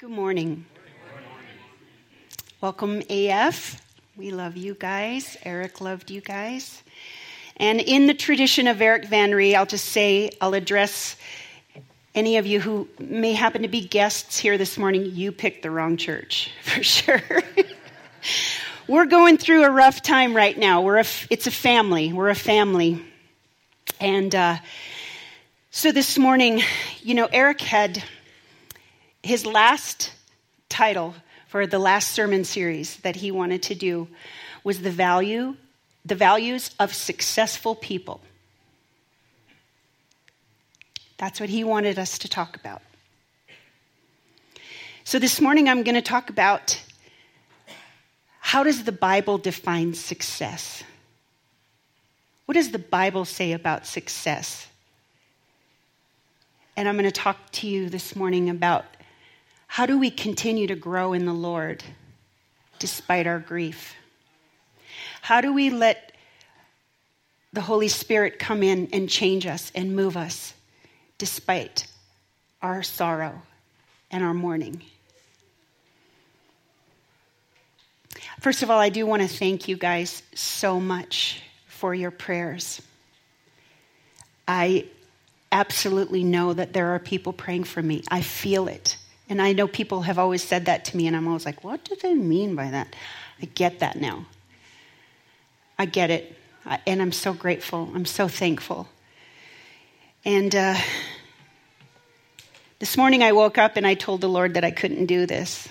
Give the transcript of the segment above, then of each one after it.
Good morning. Welcome, AF. We love you guys. Eric loved you guys. And in the tradition of Eric Van Ree, I'll just say, I'll address any of you who may happen to be guests here this morning. You picked the wrong church, for sure. We're going through a rough time right now. We're a, it's a family. We're a family. And uh, so this morning, you know, Eric had his last title for the last sermon series that he wanted to do was the value the values of successful people. That's what he wanted us to talk about. So this morning i'm going to talk about how does the bible define success? What does the bible say about success? And i'm going to talk to you this morning about how do we continue to grow in the Lord despite our grief? How do we let the Holy Spirit come in and change us and move us despite our sorrow and our mourning? First of all, I do want to thank you guys so much for your prayers. I absolutely know that there are people praying for me. I feel it. And I know people have always said that to me, and I'm always like, what do they mean by that? I get that now. I get it. And I'm so grateful. I'm so thankful. And uh, this morning I woke up and I told the Lord that I couldn't do this.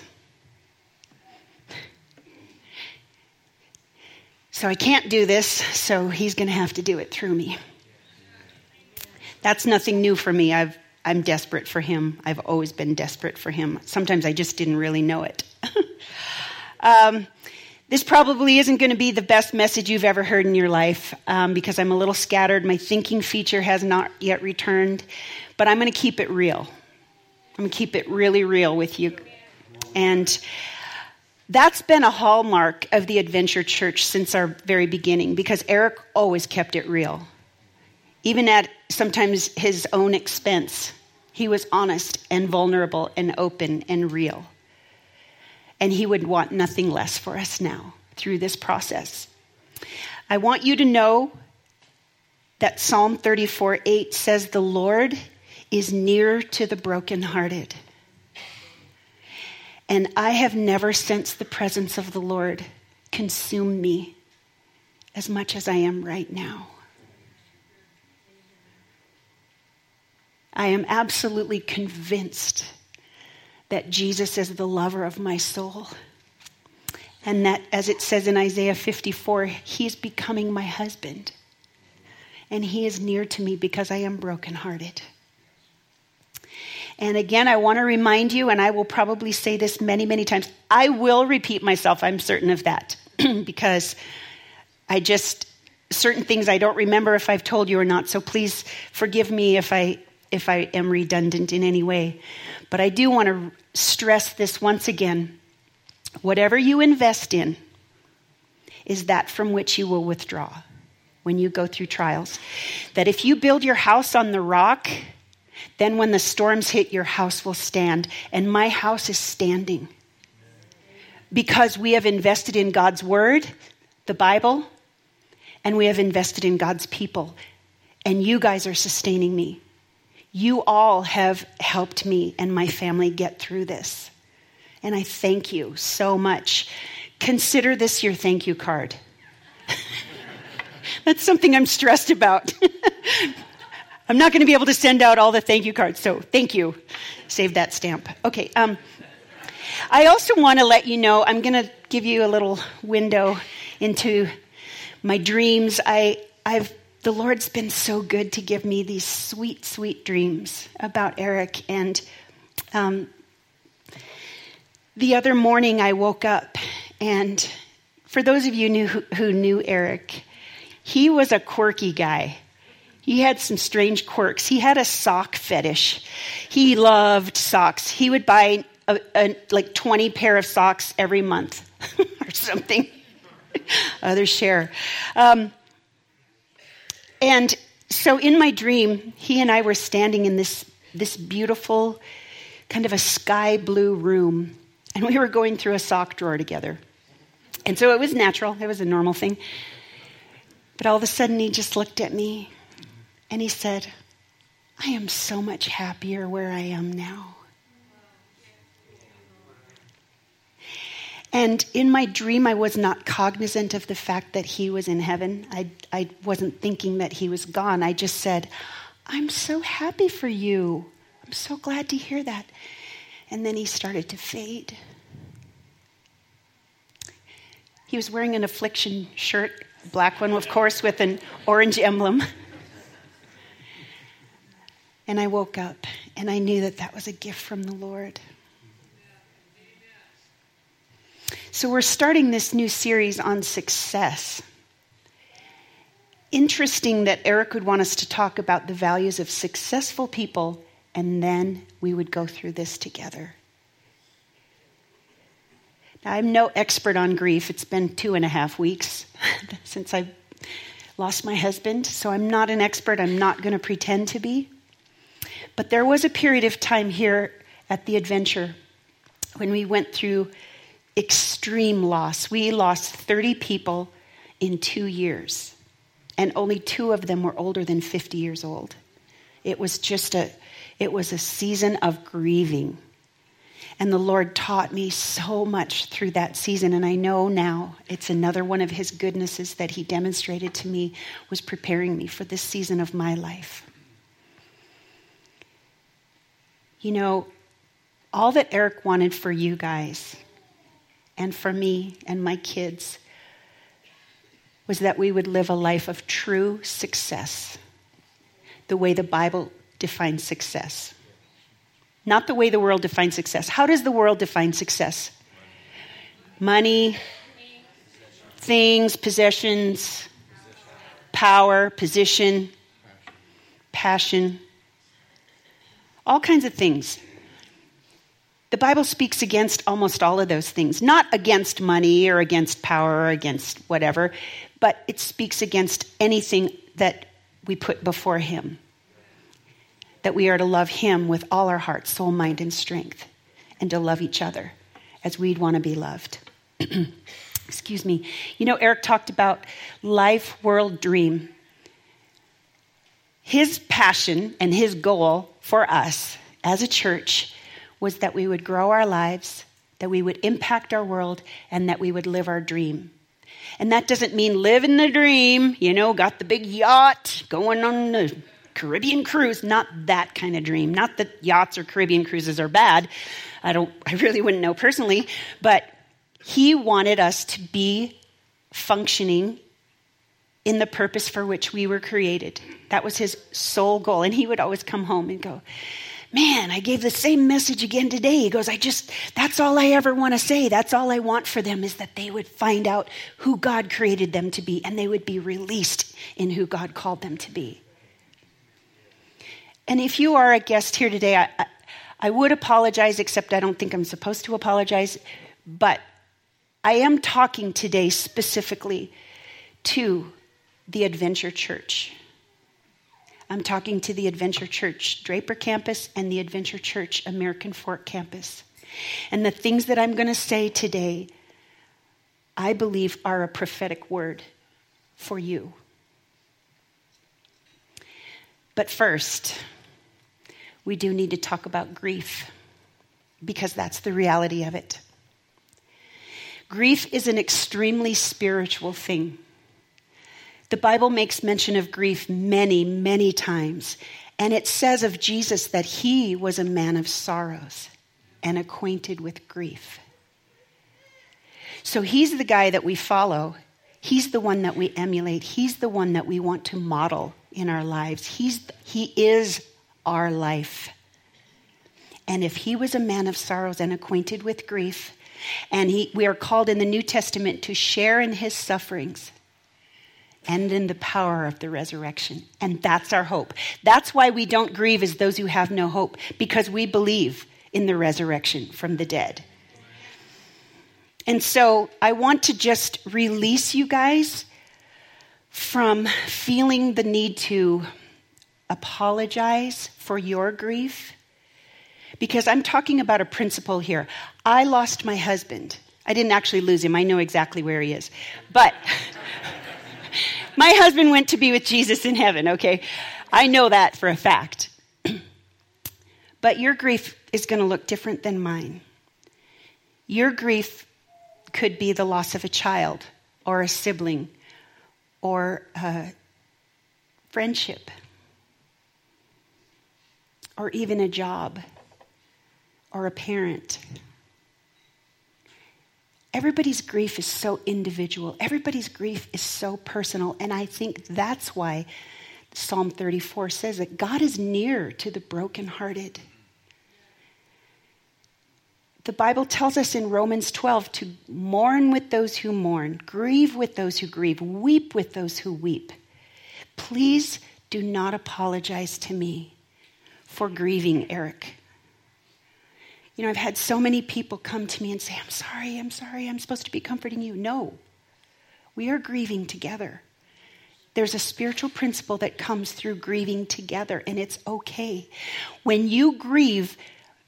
So I can't do this, so He's going to have to do it through me. That's nothing new for me. I've I'm desperate for him. I've always been desperate for him. Sometimes I just didn't really know it. um, this probably isn't going to be the best message you've ever heard in your life um, because I'm a little scattered. My thinking feature has not yet returned, but I'm going to keep it real. I'm going to keep it really real with you. And that's been a hallmark of the Adventure Church since our very beginning because Eric always kept it real, even at sometimes his own expense. He was honest and vulnerable and open and real. And he would want nothing less for us now through this process. I want you to know that Psalm 34 8 says, The Lord is near to the brokenhearted. And I have never sensed the presence of the Lord consume me as much as I am right now. I am absolutely convinced that Jesus is the lover of my soul. And that, as it says in Isaiah 54, he is becoming my husband. And he is near to me because I am brokenhearted. And again, I want to remind you, and I will probably say this many, many times. I will repeat myself, I'm certain of that, because I just, certain things I don't remember if I've told you or not. So please forgive me if I if I am redundant in any way. But I do want to stress this once again. Whatever you invest in is that from which you will withdraw when you go through trials. That if you build your house on the rock, then when the storms hit, your house will stand. And my house is standing because we have invested in God's word, the Bible, and we have invested in God's people. And you guys are sustaining me. You all have helped me and my family get through this. And I thank you so much. Consider this your thank you card. That's something I'm stressed about. I'm not going to be able to send out all the thank you cards, so thank you. Save that stamp. Okay. Um, I also want to let you know I'm going to give you a little window into my dreams. I, I've the Lord's been so good to give me these sweet, sweet dreams about Eric. And um, the other morning, I woke up, and for those of you who, who knew Eric, he was a quirky guy. He had some strange quirks. He had a sock fetish. He loved socks. He would buy a, a, like 20 pair of socks every month or something. Others share. Um, and so in my dream, he and I were standing in this, this beautiful kind of a sky blue room, and we were going through a sock drawer together. And so it was natural, it was a normal thing. But all of a sudden, he just looked at me and he said, I am so much happier where I am now. And in my dream, I was not cognizant of the fact that he was in heaven. I, I wasn't thinking that he was gone. I just said, I'm so happy for you. I'm so glad to hear that. And then he started to fade. He was wearing an affliction shirt, black one, of course, with an orange emblem. And I woke up and I knew that that was a gift from the Lord. So, we're starting this new series on success. Interesting that Eric would want us to talk about the values of successful people, and then we would go through this together. Now, I'm no expert on grief. It's been two and a half weeks since I lost my husband, so I'm not an expert. I'm not going to pretend to be. But there was a period of time here at the adventure when we went through extreme loss. We lost 30 people in two years, and only two of them were older than 50 years old. It was just a, it was a season of grieving. And the Lord taught me so much through that season. And I know now it's another one of His goodnesses that He demonstrated to me was preparing me for this season of my life. You know, all that Eric wanted for you guys and for me and my kids was that we would live a life of true success, the way the Bible defines success. Not the way the world defines success. How does the world define success? Money, things, possessions, power, position, passion, all kinds of things. The Bible speaks against almost all of those things, not against money or against power or against whatever, but it speaks against anything that we put before Him. That we are to love Him with all our heart, soul, mind, and strength, and to love each other as we'd want to be loved. Excuse me. You know, Eric talked about life world dream. His passion and his goal for us as a church was that we would grow our lives, that we would impact our world, and that we would live our dream. And that doesn't mean living the dream, you know, got the big yacht, going on the Caribbean cruise, not that kind of dream. Not that yachts or Caribbean cruises are bad. I don't I really wouldn't know personally, but he wanted us to be functioning in the purpose for which we were created. That was his sole goal. And he would always come home and go, Man, I gave the same message again today. He goes, I just, that's all I ever want to say. That's all I want for them is that they would find out who God created them to be and they would be released in who God called them to be. And if you are a guest here today, I, I, I would apologize, except I don't think I'm supposed to apologize. But I am talking today specifically to the Adventure Church. I'm talking to the Adventure Church Draper campus and the Adventure Church American Fork campus. And the things that I'm going to say today, I believe, are a prophetic word for you. But first, we do need to talk about grief because that's the reality of it. Grief is an extremely spiritual thing. The Bible makes mention of grief many, many times. And it says of Jesus that he was a man of sorrows and acquainted with grief. So he's the guy that we follow. He's the one that we emulate. He's the one that we want to model in our lives. He's, he is our life. And if he was a man of sorrows and acquainted with grief, and he, we are called in the New Testament to share in his sufferings, and in the power of the resurrection. And that's our hope. That's why we don't grieve as those who have no hope, because we believe in the resurrection from the dead. And so I want to just release you guys from feeling the need to apologize for your grief because I'm talking about a principle here. I lost my husband. I didn't actually lose him, I know exactly where he is. But my husband went to be with Jesus in heaven, okay? I know that for a fact. but your grief is going to look different than mine. Your grief could be the loss of a child or a sibling or a friendship or even a job or a parent. Everybody's grief is so individual. Everybody's grief is so personal. And I think that's why Psalm 34 says that God is near to the brokenhearted. The Bible tells us in Romans 12 to mourn with those who mourn, grieve with those who grieve, weep with those who weep. Please do not apologize to me for grieving Eric. You know, I've had so many people come to me and say, I'm sorry, I'm sorry, I'm supposed to be comforting you. No, we are grieving together. There's a spiritual principle that comes through grieving together, and it's okay. When you grieve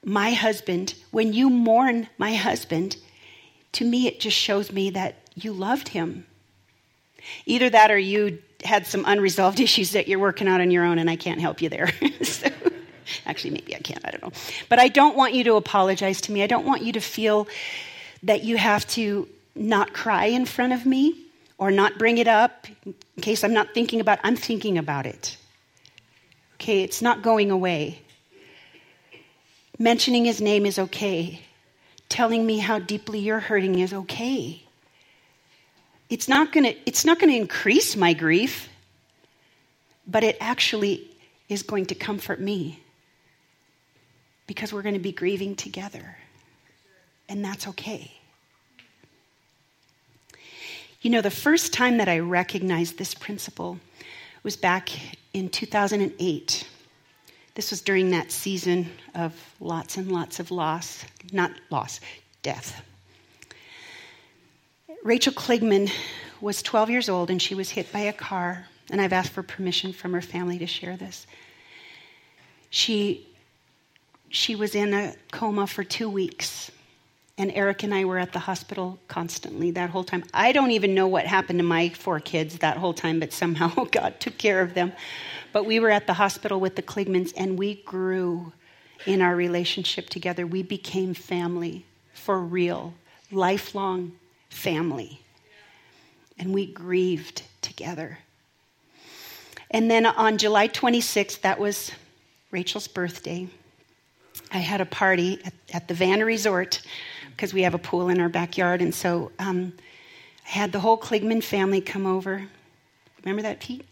my husband, when you mourn my husband, to me it just shows me that you loved him. Either that or you had some unresolved issues that you're working out on your own, and I can't help you there. so, Actually, maybe I can't. I don't know. But I don't want you to apologize to me. I don't want you to feel that you have to not cry in front of me or not bring it up in case I'm not thinking about I'm thinking about it. Okay, it's not going away. Mentioning his name is okay. Telling me how deeply you're hurting is okay. It's not going to it's not going to increase my grief, but it actually is going to comfort me because we're going to be grieving together. And that's okay. You know, the first time that I recognized this principle was back in 2008. This was during that season of lots and lots of loss, not loss, death. Rachel Kligman was 12 years old and she was hit by a car, and I've asked for permission from her family to share this. She she was in a coma for two weeks. And Eric and I were at the hospital constantly that whole time. I don't even know what happened to my four kids that whole time, but somehow God took care of them. But we were at the hospital with the Kligmans, and we grew in our relationship together. We became family for real, lifelong family. And we grieved together. And then on July 26th, that was Rachel's birthday. I had a party at, at the Van Resort because we have a pool in our backyard. And so um, I had the whole Kligman family come over. Remember that, Pete?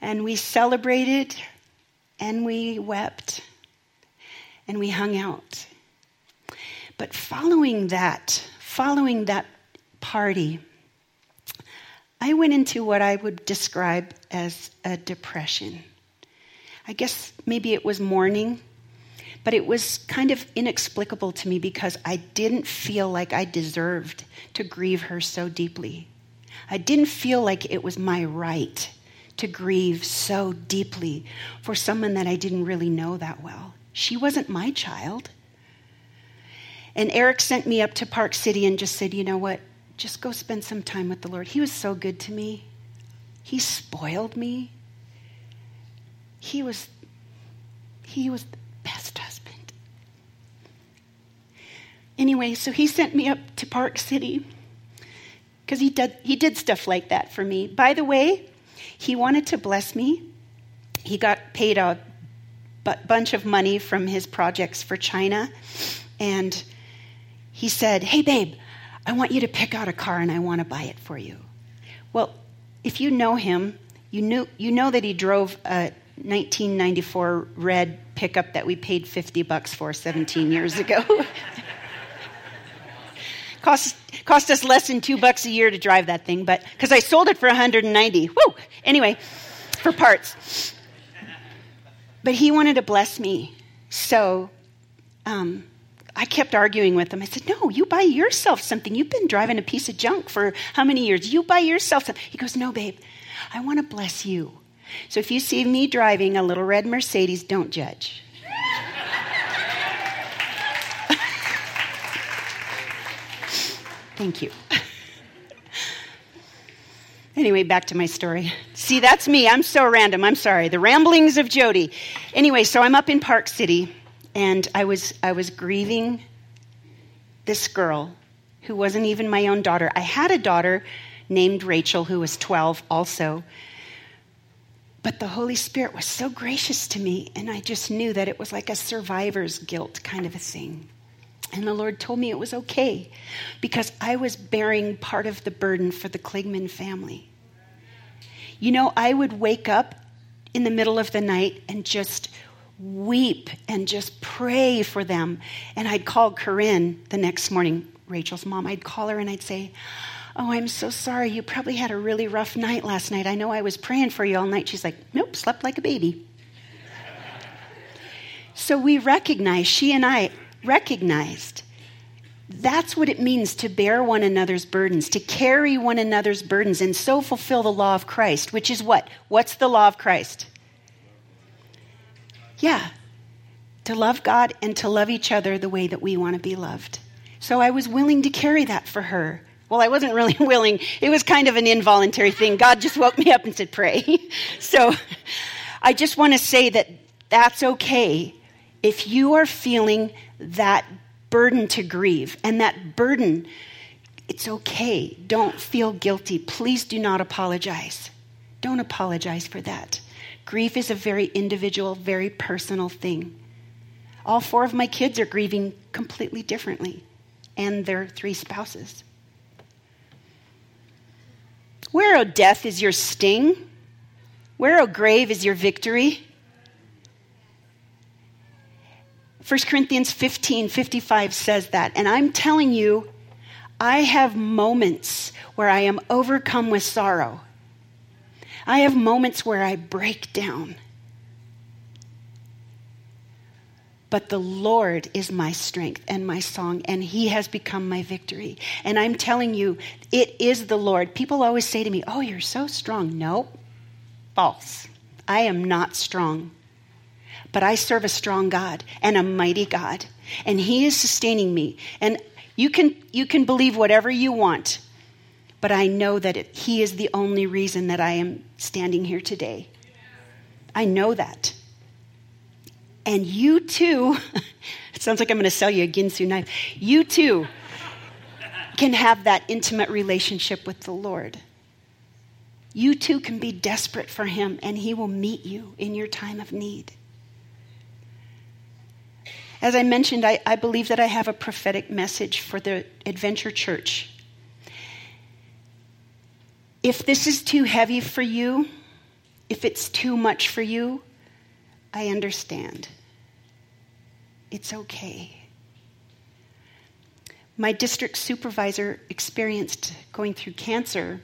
And we celebrated and we wept and we hung out. But following that, following that party, I went into what I would describe as a depression. I guess maybe it was mourning, but it was kind of inexplicable to me because I didn't feel like I deserved to grieve her so deeply. I didn't feel like it was my right to grieve so deeply for someone that I didn't really know that well. She wasn't my child. And Eric sent me up to Park City and just said, you know what? Just go spend some time with the Lord. He was so good to me. He spoiled me. He was, he was the best husband. Anyway, so he sent me up to Park City because he did, he did stuff like that for me. By the way, he wanted to bless me. He got paid a bunch of money from his projects for China. And he said, Hey, babe, I want you to pick out a car and I want to buy it for you. Well, if you know him, you, knew, you know that he drove a 1994 red pickup that we paid 50 bucks for 17 years ago. cost, cost us less than two bucks a year to drive that thing, but because I sold it for 190. Woo! Anyway, for parts. But he wanted to bless me. So um, I kept arguing with him. I said, No, you buy yourself something. You've been driving a piece of junk for how many years? You buy yourself something. He goes, No, babe, I want to bless you. So if you see me driving a little red Mercedes, don't judge. Thank you. Anyway, back to my story. See, that's me. I'm so random. I'm sorry. The ramblings of Jody. Anyway, so I'm up in Park City and I was I was grieving this girl who wasn't even my own daughter. I had a daughter named Rachel who was 12 also, but the Holy Spirit was so gracious to me, and I just knew that it was like a survivor's guilt kind of a thing. And the Lord told me it was okay because I was bearing part of the burden for the Kligman family. You know, I would wake up in the middle of the night and just weep and just pray for them. And I'd call Corinne the next morning, Rachel's mom. I'd call her and I'd say, Oh, I'm so sorry. You probably had a really rough night last night. I know I was praying for you all night. She's like, Nope, slept like a baby. so we recognized, she and I recognized, that's what it means to bear one another's burdens, to carry one another's burdens, and so fulfill the law of Christ, which is what? What's the law of Christ? Yeah, to love God and to love each other the way that we want to be loved. So I was willing to carry that for her. Well, I wasn't really willing. It was kind of an involuntary thing. God just woke me up and said, Pray. so I just want to say that that's okay if you are feeling that burden to grieve and that burden, it's okay. Don't feel guilty. Please do not apologize. Don't apologize for that. Grief is a very individual, very personal thing. All four of my kids are grieving completely differently, and their three spouses. Where, O death, is your sting? Where, O grave, is your victory? 1 Corinthians 15 55 says that. And I'm telling you, I have moments where I am overcome with sorrow. I have moments where I break down. But the Lord is my strength and my song, and He has become my victory. And I'm telling you, it is the Lord. People always say to me, Oh, you're so strong. No, false. I am not strong. But I serve a strong God and a mighty God, and He is sustaining me. And you can, you can believe whatever you want, but I know that it, He is the only reason that I am standing here today. I know that. And you too, it sounds like I'm going to sell you a Ginsu knife. You too can have that intimate relationship with the Lord. You too can be desperate for Him, and He will meet you in your time of need. As I mentioned, I, I believe that I have a prophetic message for the Adventure Church if this is too heavy for you, if it's too much for you, I understand. It's okay. My district supervisor experienced going through cancer,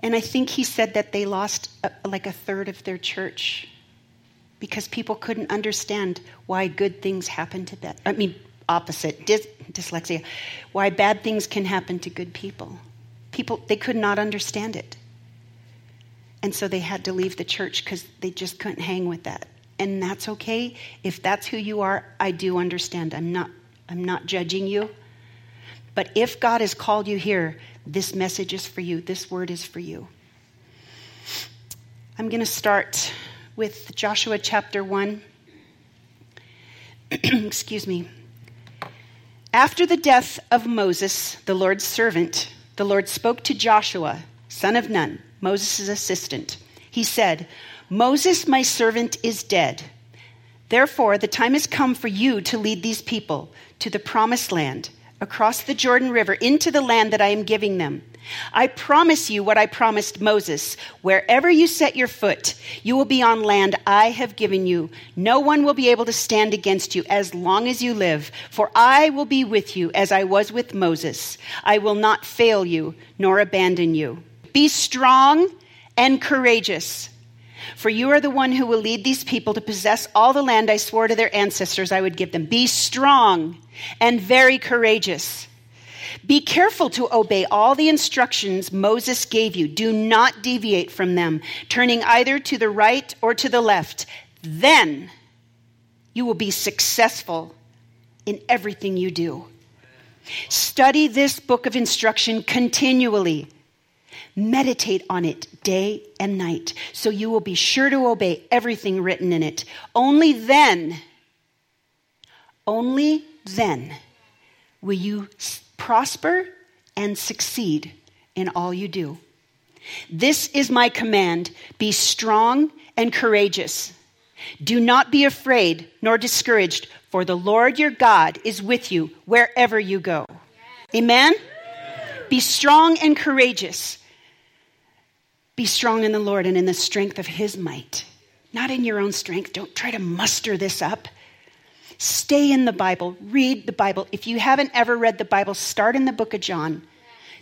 and I think he said that they lost a, like a third of their church because people couldn't understand why good things happen to them. I mean, opposite, dys- dyslexia, why bad things can happen to good people people, they could not understand it. And so they had to leave the church because they just couldn't hang with that. And that's okay. If that's who you are, I do understand. I'm not, I'm not judging you. But if God has called you here, this message is for you. This word is for you. I'm going to start with Joshua chapter 1. Excuse me. After the death of Moses, the Lord's servant, the Lord spoke to Joshua, son of Nun, Moses' assistant. He said, Moses, my servant, is dead. Therefore, the time has come for you to lead these people to the promised land, across the Jordan River, into the land that I am giving them. I promise you what I promised Moses. Wherever you set your foot, you will be on land I have given you. No one will be able to stand against you as long as you live, for I will be with you as I was with Moses. I will not fail you nor abandon you. Be strong and courageous. For you are the one who will lead these people to possess all the land I swore to their ancestors I would give them. Be strong and very courageous. Be careful to obey all the instructions Moses gave you. Do not deviate from them, turning either to the right or to the left. Then you will be successful in everything you do. Study this book of instruction continually. Meditate on it day and night, so you will be sure to obey everything written in it. Only then, only then will you prosper and succeed in all you do. This is my command be strong and courageous. Do not be afraid nor discouraged, for the Lord your God is with you wherever you go. Amen? Be strong and courageous. Be strong in the Lord and in the strength of his might, not in your own strength. Don't try to muster this up. Stay in the Bible, read the Bible. If you haven't ever read the Bible, start in the book of John.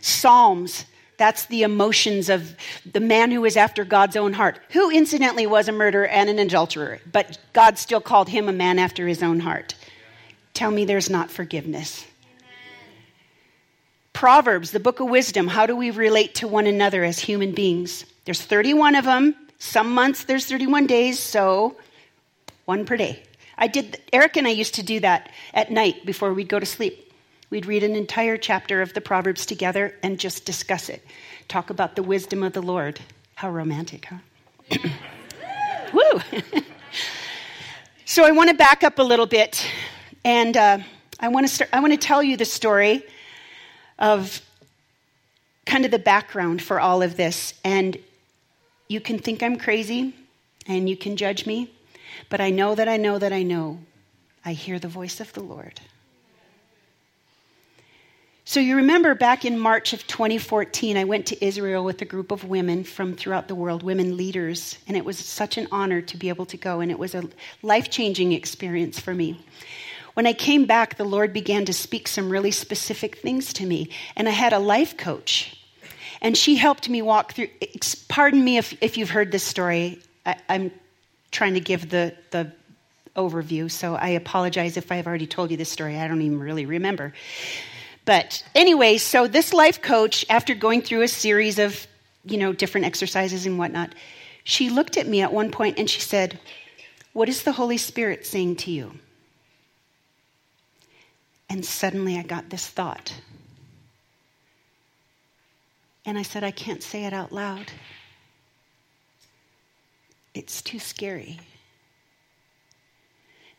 Psalms, that's the emotions of the man who was after God's own heart, who incidentally was a murderer and an adulterer, but God still called him a man after his own heart. Tell me there's not forgiveness. Proverbs, the book of wisdom, how do we relate to one another as human beings? There's 31 of them. Some months there's 31 days, so one per day. I did Eric and I used to do that at night before we'd go to sleep. We'd read an entire chapter of the Proverbs together and just discuss it. Talk about the wisdom of the Lord. How romantic, huh? Woo! so I want to back up a little bit and uh, I want to start I want to tell you the story of kind of the background for all of this. And you can think I'm crazy and you can judge me, but I know that I know that I know I hear the voice of the Lord. So, you remember back in March of 2014, I went to Israel with a group of women from throughout the world, women leaders, and it was such an honor to be able to go, and it was a life changing experience for me. When I came back, the Lord began to speak some really specific things to me. And I had a life coach. And she helped me walk through. Pardon me if, if you've heard this story. I, I'm trying to give the, the overview, so I apologize if I've already told you this story. I don't even really remember. But anyway, so this life coach, after going through a series of, you know, different exercises and whatnot, she looked at me at one point and she said, What is the Holy Spirit saying to you? And suddenly I got this thought. And I said, I can't say it out loud. It's too scary.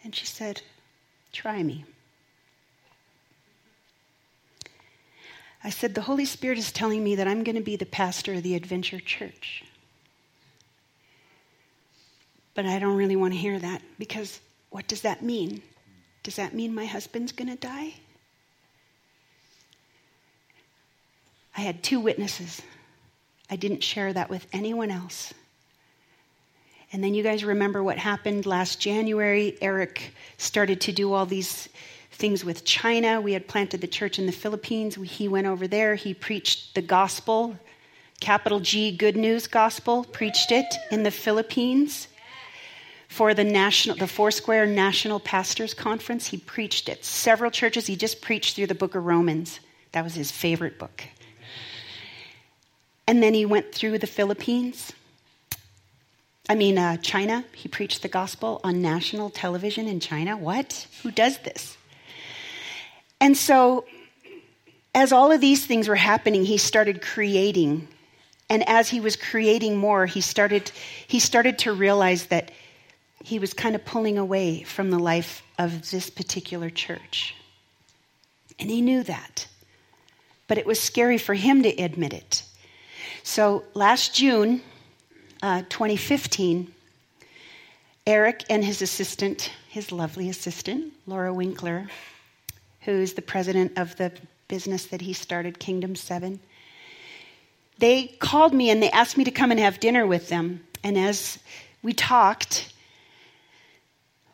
And she said, Try me. I said, The Holy Spirit is telling me that I'm going to be the pastor of the Adventure Church. But I don't really want to hear that because what does that mean? Does that mean my husband's going to die? I had two witnesses. I didn't share that with anyone else. And then you guys remember what happened last January. Eric started to do all these things with China. We had planted the church in the Philippines. He went over there. He preached the gospel, capital G, good news gospel, preached it in the Philippines for the national the Foursquare National Pastors Conference. He preached at several churches. He just preached through the book of Romans. That was his favorite book. And then he went through the Philippines. I mean, uh, China. He preached the gospel on national television in China. What? Who does this? And so, as all of these things were happening, he started creating. And as he was creating more, he started, he started to realize that he was kind of pulling away from the life of this particular church. And he knew that. But it was scary for him to admit it. So last June, uh, 2015, Eric and his assistant, his lovely assistant, Laura Winkler, who's the president of the business that he started, Kingdom 7, they called me and they asked me to come and have dinner with them. And as we talked,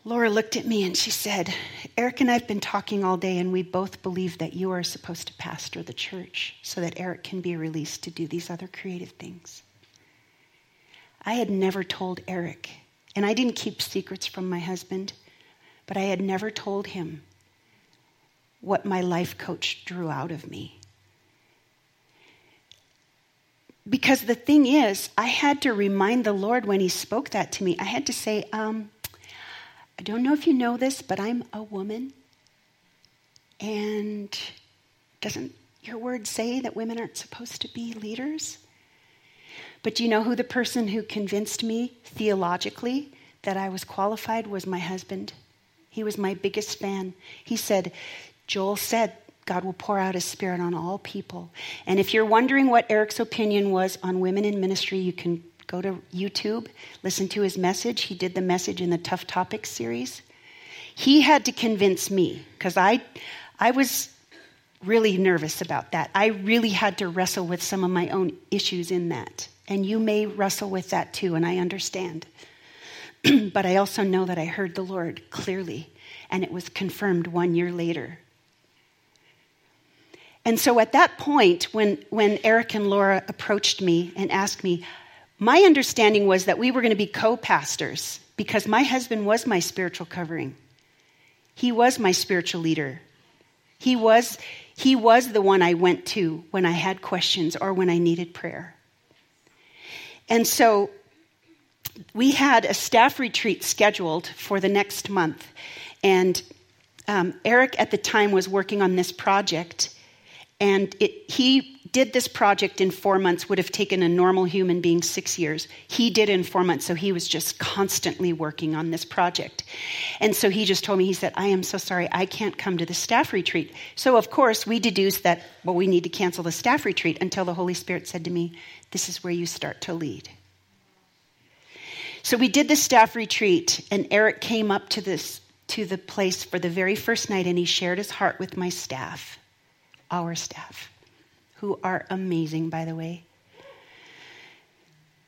Laura looked at me and she said, Eric and I have been talking all day, and we both believe that you are supposed to pastor the church so that Eric can be released to do these other creative things. I had never told Eric, and I didn't keep secrets from my husband, but I had never told him what my life coach drew out of me. Because the thing is, I had to remind the Lord when He spoke that to me, I had to say, um, I don't know if you know this, but I'm a woman. And doesn't your word say that women aren't supposed to be leaders? But do you know who the person who convinced me theologically that I was qualified was my husband? He was my biggest fan. He said, Joel said, God will pour out his spirit on all people. And if you're wondering what Eric's opinion was on women in ministry, you can go to YouTube, listen to his message. He did the message in the Tough Topics series. He had to convince me because I, I was really nervous about that. I really had to wrestle with some of my own issues in that. And you may wrestle with that too, and I understand. but I also know that I heard the Lord clearly, and it was confirmed one year later. And so at that point, when, when Eric and Laura approached me and asked me, my understanding was that we were going to be co pastors because my husband was my spiritual covering. He was my spiritual leader. He was, he was the one I went to when I had questions or when I needed prayer. And so we had a staff retreat scheduled for the next month. And um, Eric at the time was working on this project. And it, he did this project in four months, would have taken a normal human being six years. He did in four months, so he was just constantly working on this project. And so he just told me, he said, I am so sorry, I can't come to the staff retreat. So, of course, we deduced that, well, we need to cancel the staff retreat until the Holy Spirit said to me, This is where you start to lead. So we did the staff retreat, and Eric came up to this to the place for the very first night, and he shared his heart with my staff our staff, who are amazing, by the way.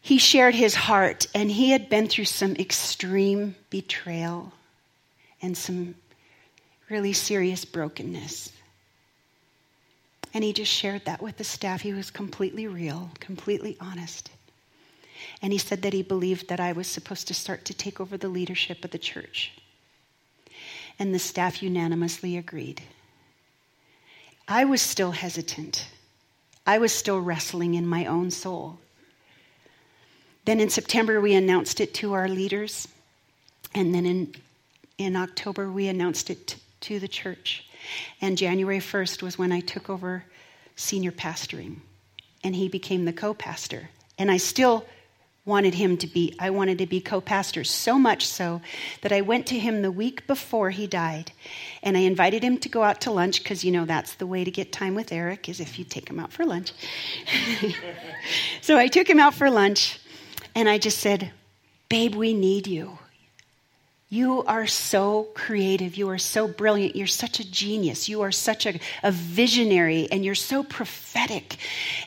He shared his heart, and he had been through some extreme betrayal and some really serious brokenness. And he just shared that with the staff. He was completely real, completely honest. And he said that he believed that I was supposed to start to take over the leadership of the church. And the staff unanimously agreed. I was still hesitant. I was still wrestling in my own soul. Then in September, we announced it to our leaders. And then in, in October, we announced it to the church. And January 1st was when I took over senior pastoring. And he became the co pastor. And I still wanted him to be, I wanted to be co pastor, so much so that I went to him the week before he died and I invited him to go out to lunch because, you know, that's the way to get time with Eric is if you take him out for lunch. so I took him out for lunch and I just said, Babe, we need you. You are so creative. You are so brilliant. You're such a genius. You are such a, a visionary and you're so prophetic.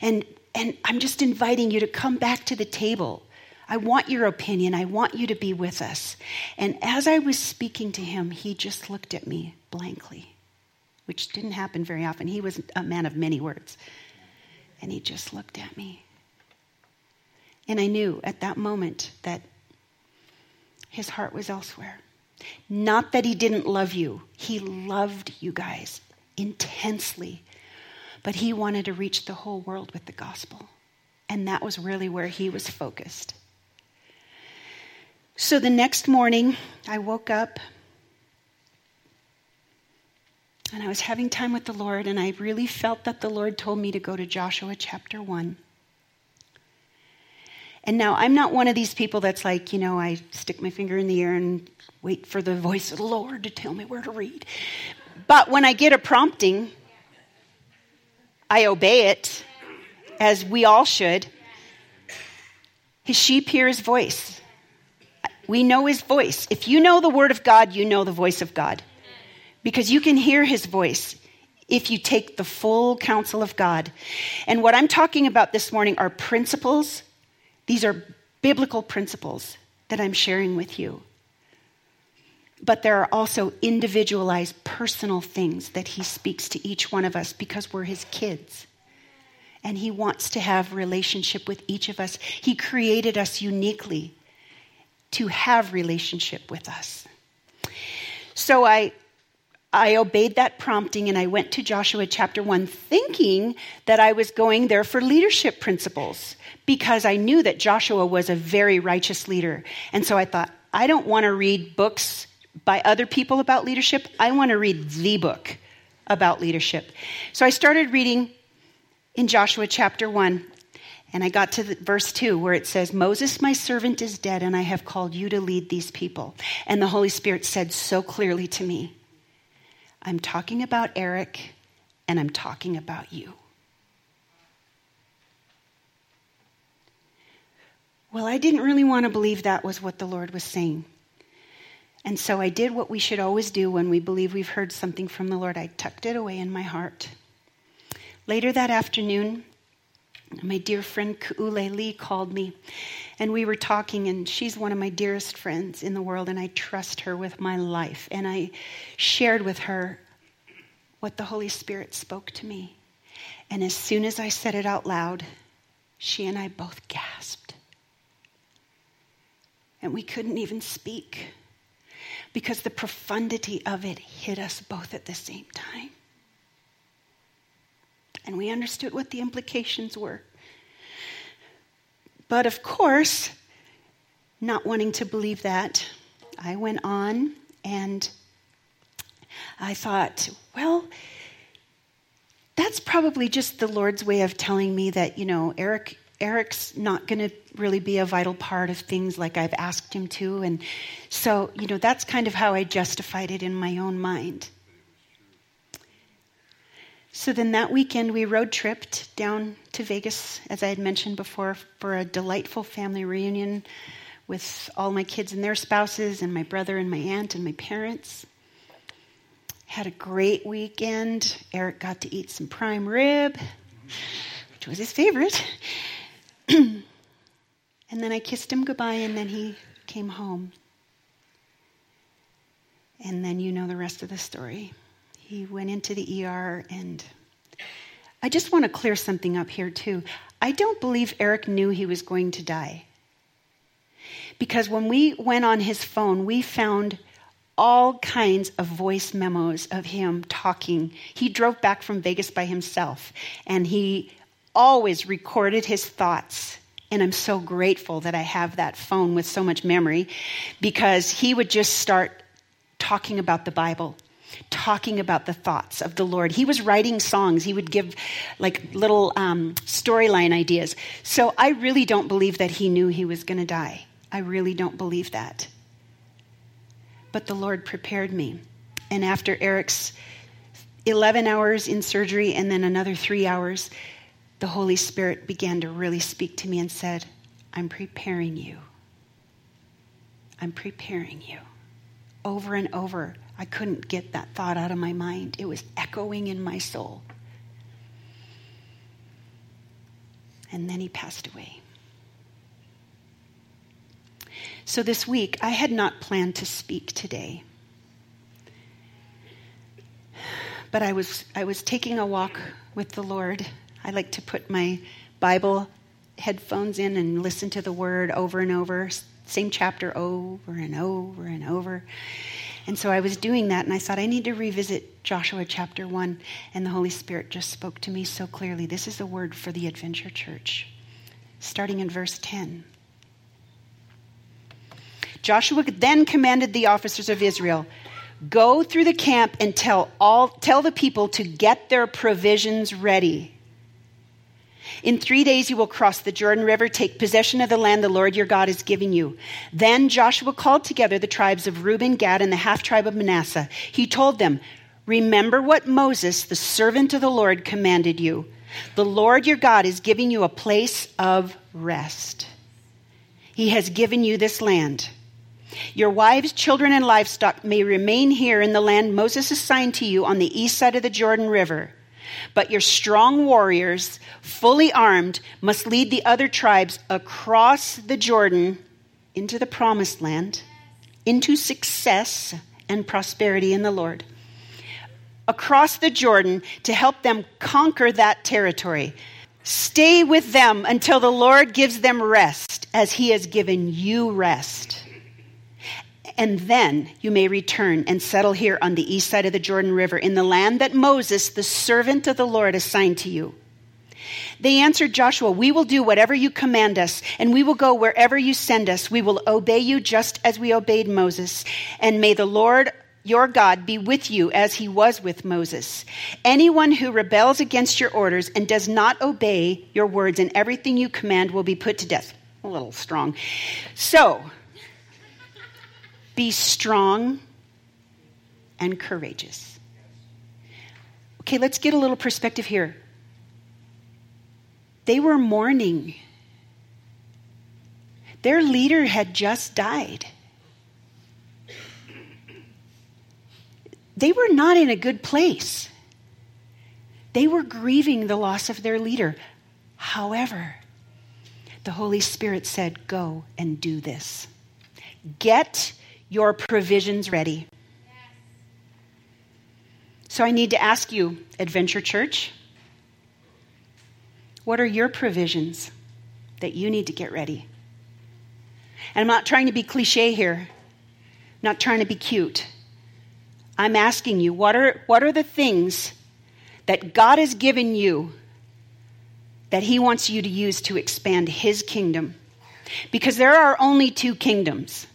And, and I'm just inviting you to come back to the table. I want your opinion. I want you to be with us. And as I was speaking to him, he just looked at me blankly, which didn't happen very often. He was a man of many words. And he just looked at me. And I knew at that moment that his heart was elsewhere. Not that he didn't love you, he loved you guys intensely. But he wanted to reach the whole world with the gospel. And that was really where he was focused. So the next morning, I woke up and I was having time with the Lord, and I really felt that the Lord told me to go to Joshua chapter 1. And now I'm not one of these people that's like, you know, I stick my finger in the air and wait for the voice of the Lord to tell me where to read. But when I get a prompting, I obey it, as we all should. His sheep hear his voice. We know his voice. If you know the word of God, you know the voice of God. Because you can hear his voice if you take the full counsel of God. And what I'm talking about this morning are principles. These are biblical principles that I'm sharing with you. But there are also individualized personal things that he speaks to each one of us because we're his kids. And he wants to have relationship with each of us. He created us uniquely to have relationship with us. So I I obeyed that prompting and I went to Joshua chapter 1 thinking that I was going there for leadership principles because I knew that Joshua was a very righteous leader. And so I thought, I don't want to read books by other people about leadership. I want to read the book about leadership. So I started reading in Joshua chapter 1, and I got to the, verse 2 where it says, Moses, my servant, is dead, and I have called you to lead these people. And the Holy Spirit said so clearly to me, I'm talking about Eric, and I'm talking about you. Well, I didn't really want to believe that was what the Lord was saying. And so I did what we should always do when we believe we've heard something from the Lord. I tucked it away in my heart. Later that afternoon, my dear friend Kuule Lee called me, and we were talking, and she's one of my dearest friends in the world, and I trust her with my life. And I shared with her what the Holy Spirit spoke to me. And as soon as I said it out loud, she and I both gasped. And we couldn't even speak because the profundity of it hit us both at the same time. And we understood what the implications were. But of course, not wanting to believe that, I went on and I thought, well, that's probably just the Lord's way of telling me that, you know, Eric Eric's not going to really be a vital part of things like I've asked him to. And so, you know, that's kind of how I justified it in my own mind. So then that weekend, we road tripped down to Vegas, as I had mentioned before, for a delightful family reunion with all my kids and their spouses, and my brother and my aunt and my parents. Had a great weekend. Eric got to eat some prime rib, which was his favorite. and then I kissed him goodbye, and then he came home. And then you know the rest of the story. He went into the ER, and I just want to clear something up here, too. I don't believe Eric knew he was going to die. Because when we went on his phone, we found all kinds of voice memos of him talking. He drove back from Vegas by himself, and he always recorded his thoughts. And I'm so grateful that I have that phone with so much memory because he would just start talking about the Bible, talking about the thoughts of the Lord. He was writing songs, he would give like little um, storyline ideas. So I really don't believe that he knew he was going to die. I really don't believe that. But the Lord prepared me. And after Eric's 11 hours in surgery and then another three hours, the Holy Spirit began to really speak to me and said, I'm preparing you. I'm preparing you. Over and over, I couldn't get that thought out of my mind. It was echoing in my soul. And then he passed away. So this week, I had not planned to speak today. But I was, I was taking a walk with the Lord I like to put my Bible headphones in and listen to the word over and over, same chapter over and over and over. And so I was doing that, and I thought, I need to revisit Joshua chapter 1. And the Holy Spirit just spoke to me so clearly. This is a word for the Adventure Church, starting in verse 10. Joshua then commanded the officers of Israel Go through the camp and tell, all, tell the people to get their provisions ready. In three days you will cross the Jordan River, take possession of the land the Lord your God is giving you. Then Joshua called together the tribes of Reuben, Gad, and the half tribe of Manasseh. He told them, Remember what Moses, the servant of the Lord, commanded you. The Lord your God is giving you a place of rest. He has given you this land. Your wives, children, and livestock may remain here in the land Moses assigned to you on the east side of the Jordan River. But your strong warriors, fully armed, must lead the other tribes across the Jordan into the promised land, into success and prosperity in the Lord. Across the Jordan to help them conquer that territory. Stay with them until the Lord gives them rest, as He has given you rest and then you may return and settle here on the east side of the Jordan River in the land that Moses, the servant of the Lord, assigned to you. They answered Joshua, We will do whatever you command us, and we will go wherever you send us. We will obey you just as we obeyed Moses. And may the Lord your God be with you as he was with Moses. Anyone who rebels against your orders and does not obey your words and everything you command will be put to death. A little strong. So, be strong and courageous. Okay, let's get a little perspective here. They were mourning. Their leader had just died. they were not in a good place. They were grieving the loss of their leader. However, the Holy Spirit said, Go and do this. Get your provisions ready. So I need to ask you, Adventure Church, what are your provisions that you need to get ready? And I'm not trying to be cliche here, I'm not trying to be cute. I'm asking you, what are, what are the things that God has given you that He wants you to use to expand His kingdom? Because there are only two kingdoms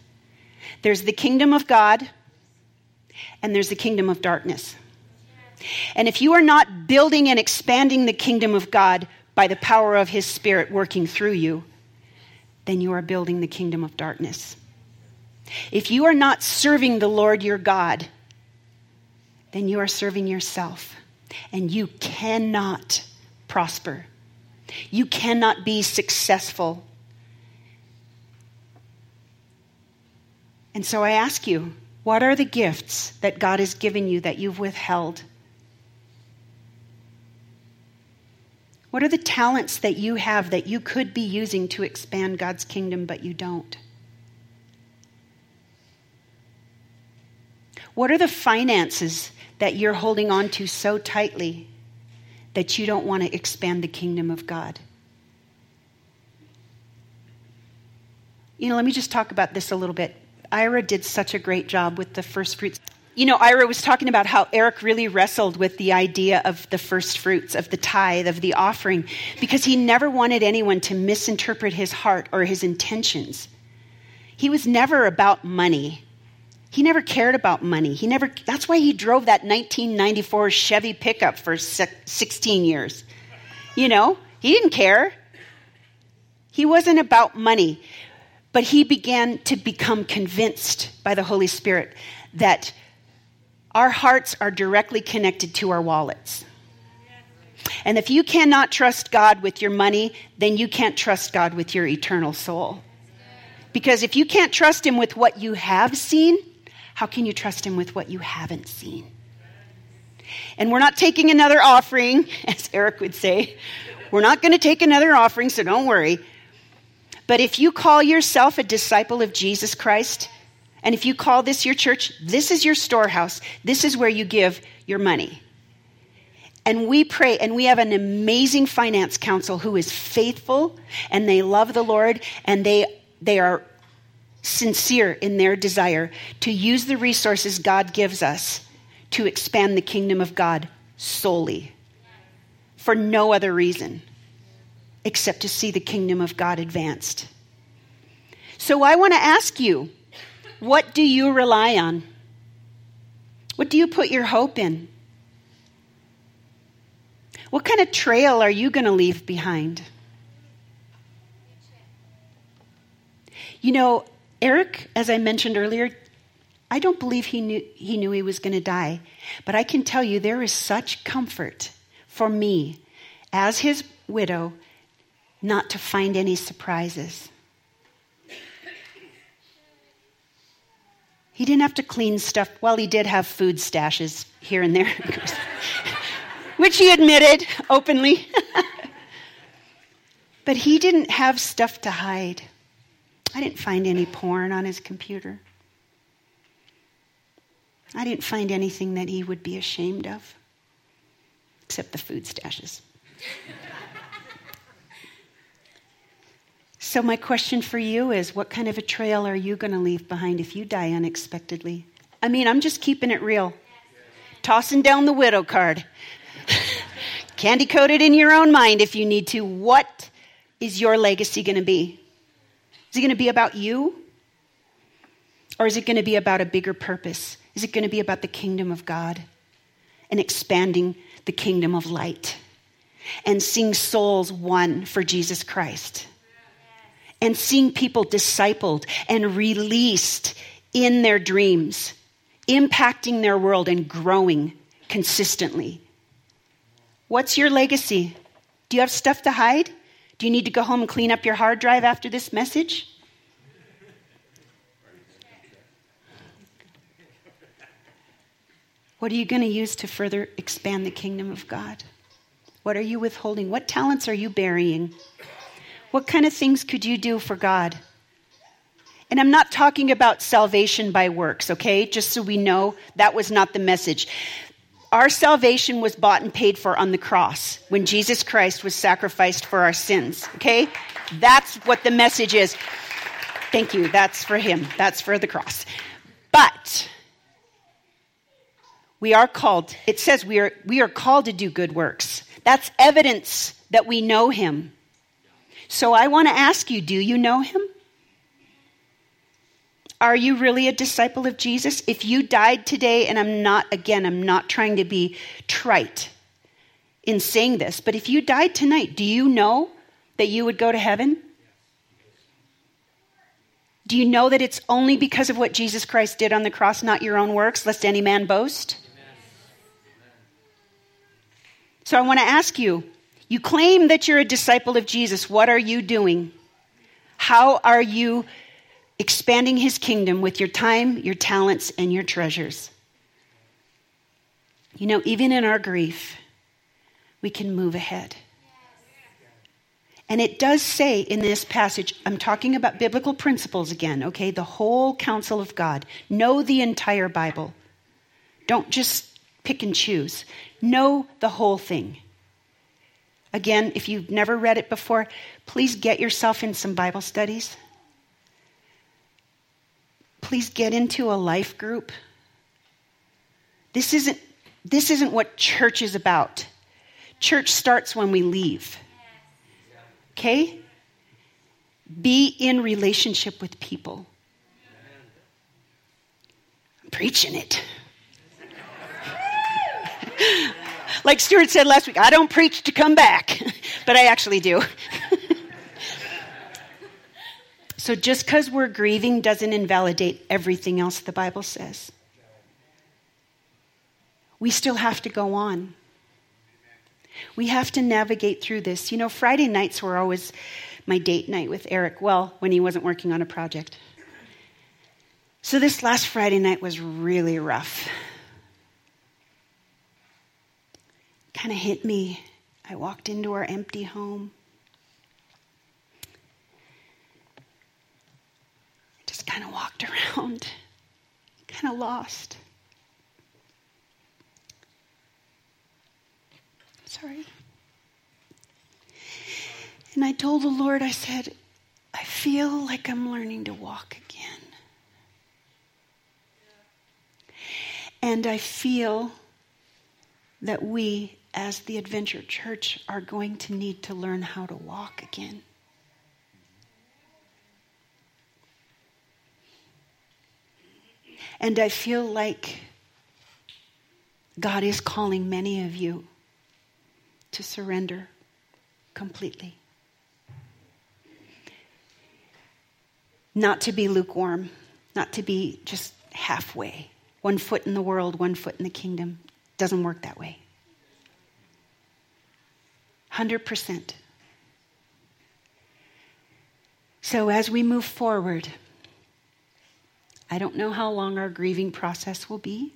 there's the kingdom of God, and there's the kingdom of darkness. And if you are not building and expanding the kingdom of God by the power of His Spirit working through you, then you are building the kingdom of darkness. If you are not serving the Lord your God, then you are serving yourself. And you cannot prosper. You cannot be successful. And so I ask you, what are the gifts that God has given you that you've withheld? What are the talents that you have that you could be using to expand God's kingdom, but you don't? What are the finances that you're holding on to so tightly that you don't want to expand the kingdom of God. You know, let me just talk about this a little bit. Ira did such a great job with the first fruits. You know, Ira was talking about how Eric really wrestled with the idea of the first fruits, of the tithe, of the offering, because he never wanted anyone to misinterpret his heart or his intentions. He was never about money. He never cared about money. He never that's why he drove that 1994 Chevy pickup for 16 years. You know, he didn't care. He wasn't about money. But he began to become convinced by the Holy Spirit that our hearts are directly connected to our wallets. And if you cannot trust God with your money, then you can't trust God with your eternal soul. Because if you can't trust Him with what you have seen, how can you trust Him with what you haven't seen? And we're not taking another offering, as Eric would say. We're not going to take another offering, so don't worry. But if you call yourself a disciple of Jesus Christ, and if you call this your church, this is your storehouse, this is where you give your money. And we pray, and we have an amazing finance council who is faithful and they love the Lord and they, they are sincere in their desire to use the resources God gives us to expand the kingdom of God solely for no other reason except to see the kingdom of God advanced. So I want to ask you what do you rely on? What do you put your hope in? What kind of trail are you going to leave behind? You know, Eric, as I mentioned earlier, I don't believe he knew he, knew he was going to die. But I can tell you there is such comfort for me as his widow not to find any surprises. He didn't have to clean stuff. Well, he did have food stashes here and there, which he admitted openly. but he didn't have stuff to hide. I didn't find any porn on his computer. I didn't find anything that he would be ashamed of, except the food stashes. So, my question for you is what kind of a trail are you going to leave behind if you die unexpectedly? I mean, I'm just keeping it real. Tossing down the widow card. Candy coat it in your own mind if you need to. What is your legacy going to be? Is it going to be about you? Or is it going to be about a bigger purpose? Is it going to be about the kingdom of God and expanding the kingdom of light and seeing souls won for Jesus Christ? And seeing people discipled and released in their dreams, impacting their world and growing consistently. What's your legacy? Do you have stuff to hide? Do you need to go home and clean up your hard drive after this message? What are you going to use to further expand the kingdom of God? What are you withholding? What talents are you burying? What kind of things could you do for God? And I'm not talking about salvation by works, okay? Just so we know that was not the message. Our salvation was bought and paid for on the cross when Jesus Christ was sacrificed for our sins, okay? That's what the message is. Thank you. That's for him. That's for the cross. But we are called, it says we are, we are called to do good works. That's evidence that we know him. So I want to ask you do you know him? Are you really a disciple of Jesus? If you died today, and I'm not, again, I'm not trying to be trite in saying this, but if you died tonight, do you know that you would go to heaven? Do you know that it's only because of what Jesus Christ did on the cross, not your own works, lest any man boast? So I want to ask you you claim that you're a disciple of Jesus. What are you doing? How are you expanding his kingdom with your time, your talents, and your treasures. You know, even in our grief, we can move ahead. And it does say in this passage, I'm talking about biblical principles again, okay? The whole counsel of God. Know the entire Bible. Don't just pick and choose. Know the whole thing. Again, if you've never read it before, please get yourself in some Bible studies please get into a life group? This isn't, this isn't what church is about. Church starts when we leave. Okay? Be in relationship with people. I'm preaching it. like Stuart said last week, I don't preach to come back, but I actually do. So just because we're grieving doesn't invalidate everything else the Bible says. We still have to go on. We have to navigate through this. You know, Friday nights were always my date night with Eric, well, when he wasn't working on a project. So this last Friday night was really rough. Kind of hit me. I walked into our empty home. Just kind of walked around, kind of lost. Sorry. And I told the Lord, I said, I feel like I'm learning to walk again. And I feel that we, as the Adventure Church, are going to need to learn how to walk again. And I feel like God is calling many of you to surrender completely. Not to be lukewarm, not to be just halfway, one foot in the world, one foot in the kingdom. Doesn't work that way. 100%. So as we move forward, I don't know how long our grieving process will be,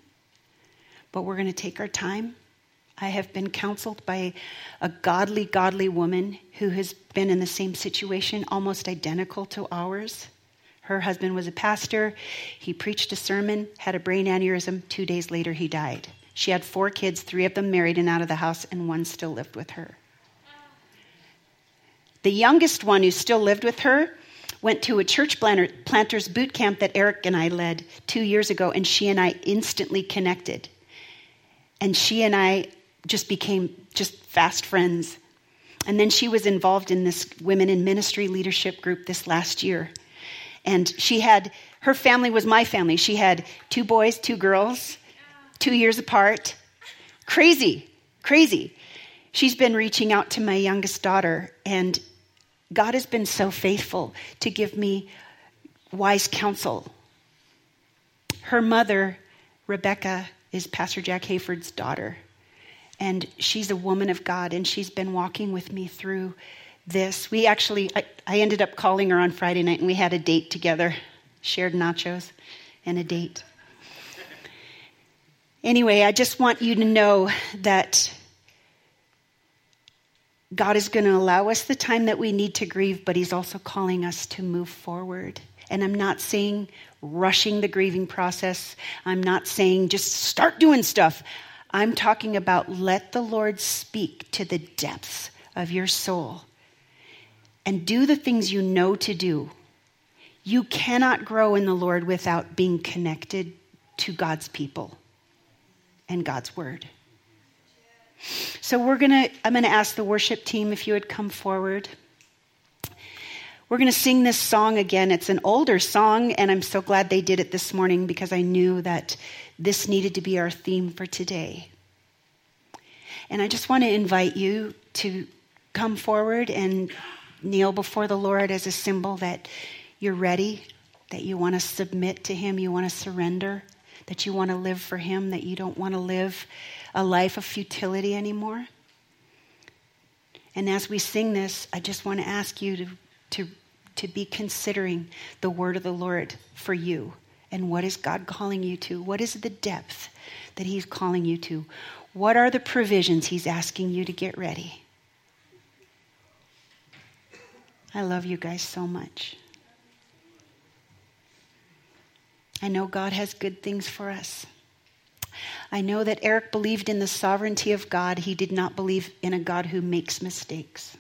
but we're going to take our time. I have been counseled by a godly, godly woman who has been in the same situation, almost identical to ours. Her husband was a pastor. He preached a sermon, had a brain aneurysm. Two days later, he died. She had four kids, three of them married and out of the house, and one still lived with her. The youngest one who still lived with her went to a church planters boot camp that Eric and I led two years ago, and she and I instantly connected. And she and I just became just fast friends. And then she was involved in this women in ministry leadership group this last year. And she had, her family was my family. She had two boys, two girls, two years apart. Crazy, crazy. She's been reaching out to my youngest daughter, and God has been so faithful to give me wise counsel. Her mother, Rebecca, is Pastor Jack Hayford's daughter. And she's a woman of God, and she's been walking with me through this. We actually, I, I, ended up calling her on Friday night, and we had a date together, shared nachos and a date. Anyway, I just want you to know that God is going to allow us the time that we need to grieve, but He's also calling us to move forward. And I'm not saying rushing the grieving process. I'm not saying just start doing stuff. I'm talking about let the Lord speak to the depths of your soul and do the things you know to do. You cannot grow in the Lord without being connected to God's people and God's word. So we're going to I'm going to ask the worship team if you would come forward. We're going to sing this song again. It's an older song and I'm so glad they did it this morning because I knew that this needed to be our theme for today. And I just want to invite you to come forward and kneel before the Lord as a symbol that you're ready, that you want to submit to Him, you want to surrender, that you want to live for Him, that you don't want to live a life of futility anymore. And as we sing this, I just want to ask you to, to, to be considering the word of the Lord for you. And what is God calling you to? What is the depth that He's calling you to? What are the provisions He's asking you to get ready? I love you guys so much. I know God has good things for us. I know that Eric believed in the sovereignty of God. He did not believe in a God who makes mistakes.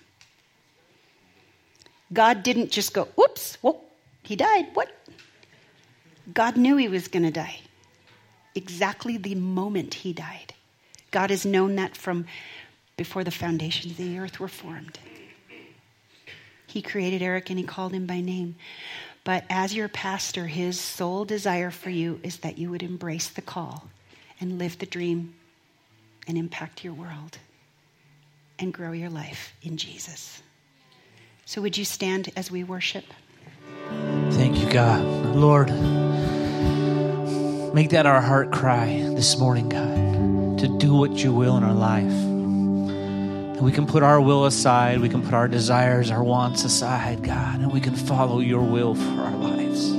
God didn't just go, oops, whoa, he died. What? God knew he was going to die. Exactly the moment he died. God has known that from before the foundations of the earth were formed. He created Eric and he called him by name. But as your pastor, his sole desire for you is that you would embrace the call and live the dream and impact your world and grow your life in Jesus. So, would you stand as we worship? Thank you, God. Lord, make that our heart cry this morning, God, to do what you will in our life. We can put our will aside, we can put our desires, our wants aside, God, and we can follow your will for our lives.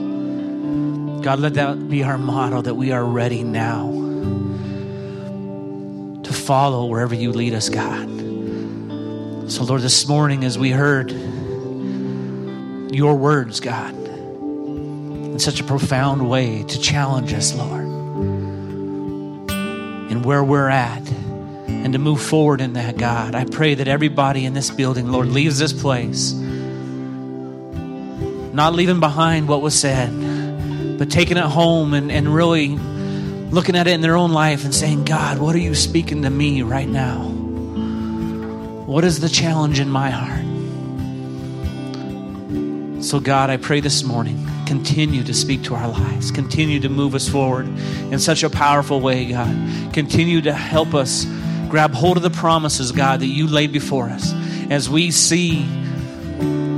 God, let that be our motto that we are ready now follow wherever you lead us, God. So, Lord, this morning as we heard your words, God, in such a profound way to challenge us, Lord, in where we're at and to move forward in that, God. I pray that everybody in this building, Lord, leaves this place not leaving behind what was said, but taking it home and, and really looking at it in their own life and saying, God, what are you speaking to me right now? What is the challenge in my heart? So, God, I pray this morning, continue to speak to our lives, continue to move us forward in such a powerful way, God. Continue to help us grab hold of the promises, God, that you lay before us as we see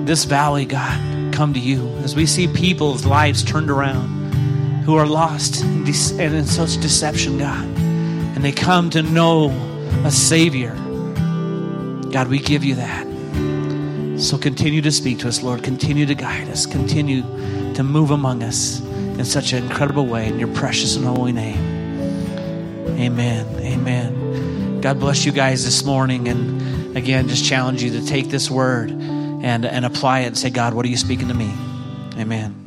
this valley, God, come to you, as we see people's lives turned around who are lost and in such deception, God, and they come to know a Savior. God, we give you that. So continue to speak to us, Lord. Continue to guide us. Continue to move among us in such an incredible way in your precious and holy name. Amen. Amen. God bless you guys this morning. And again, just challenge you to take this word and, and apply it and say, God, what are you speaking to me? Amen.